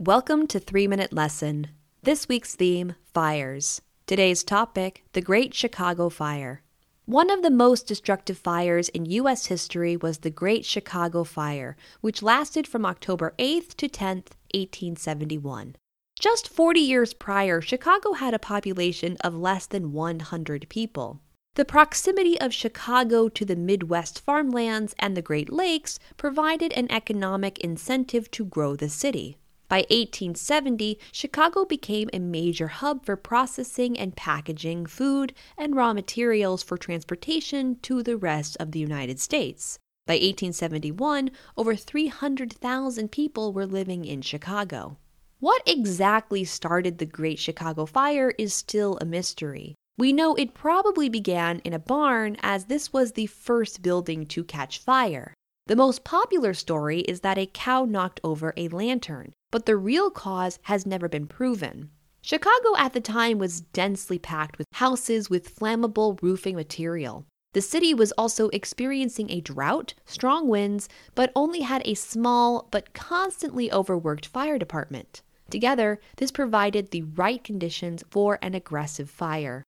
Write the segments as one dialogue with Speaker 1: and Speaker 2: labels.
Speaker 1: Welcome to 3 Minute Lesson. This week's theme Fires. Today's topic The Great Chicago Fire. One of the most destructive fires in U.S. history was the Great Chicago Fire, which lasted from October 8th to 10th, 1871. Just 40 years prior, Chicago had a population of less than 100 people. The proximity of Chicago to the Midwest farmlands and the Great Lakes provided an economic incentive to grow the city. By 1870, Chicago became a major hub for processing and packaging food and raw materials for transportation to the rest of the United States. By 1871, over 300,000 people were living in Chicago. What exactly started the Great Chicago Fire is still a mystery. We know it probably began in a barn, as this was the first building to catch fire. The most popular story is that a cow knocked over a lantern, but the real cause has never been proven. Chicago at the time was densely packed with houses with flammable roofing material. The city was also experiencing a drought, strong winds, but only had a small but constantly overworked fire department. Together, this provided the right conditions for an aggressive fire.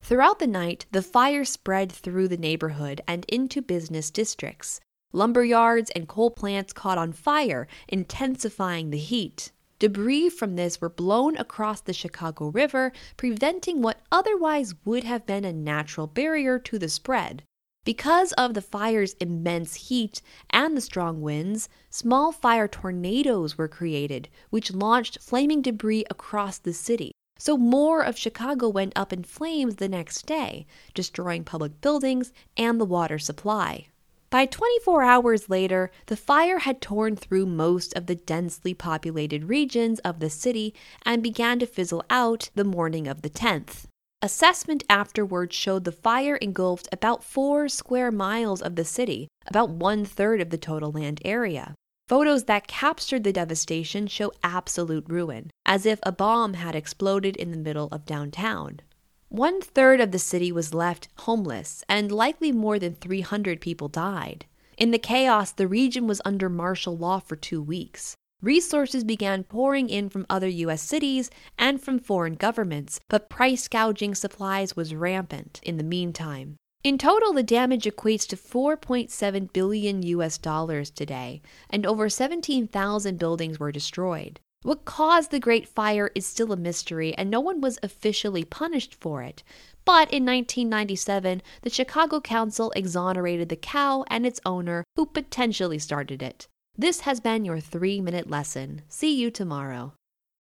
Speaker 1: Throughout the night, the fire spread through the neighborhood and into business districts. Lumber yards and coal plants caught on fire, intensifying the heat. Debris from this were blown across the Chicago River, preventing what otherwise would have been a natural barrier to the spread. Because of the fire's immense heat and the strong winds, small fire tornadoes were created, which launched flaming debris across the city. So more of Chicago went up in flames the next day, destroying public buildings and the water supply. By 24 hours later, the fire had torn through most of the densely populated regions of the city and began to fizzle out the morning of the 10th. Assessment afterwards showed the fire engulfed about four square miles of the city, about one third of the total land area. Photos that captured the devastation show absolute ruin, as if a bomb had exploded in the middle of downtown. One third of the city was left homeless, and likely more than 300 people died. In the chaos, the region was under martial law for two weeks. Resources began pouring in from other U.S. cities and from foreign governments, but price gouging supplies was rampant in the meantime. In total, the damage equates to 4.7 billion US dollars today, and over 17,000 buildings were destroyed. What caused the Great Fire is still a mystery, and no one was officially punished for it. But in 1997, the Chicago Council exonerated the cow and its owner who potentially started it. This has been your three minute lesson. See you tomorrow.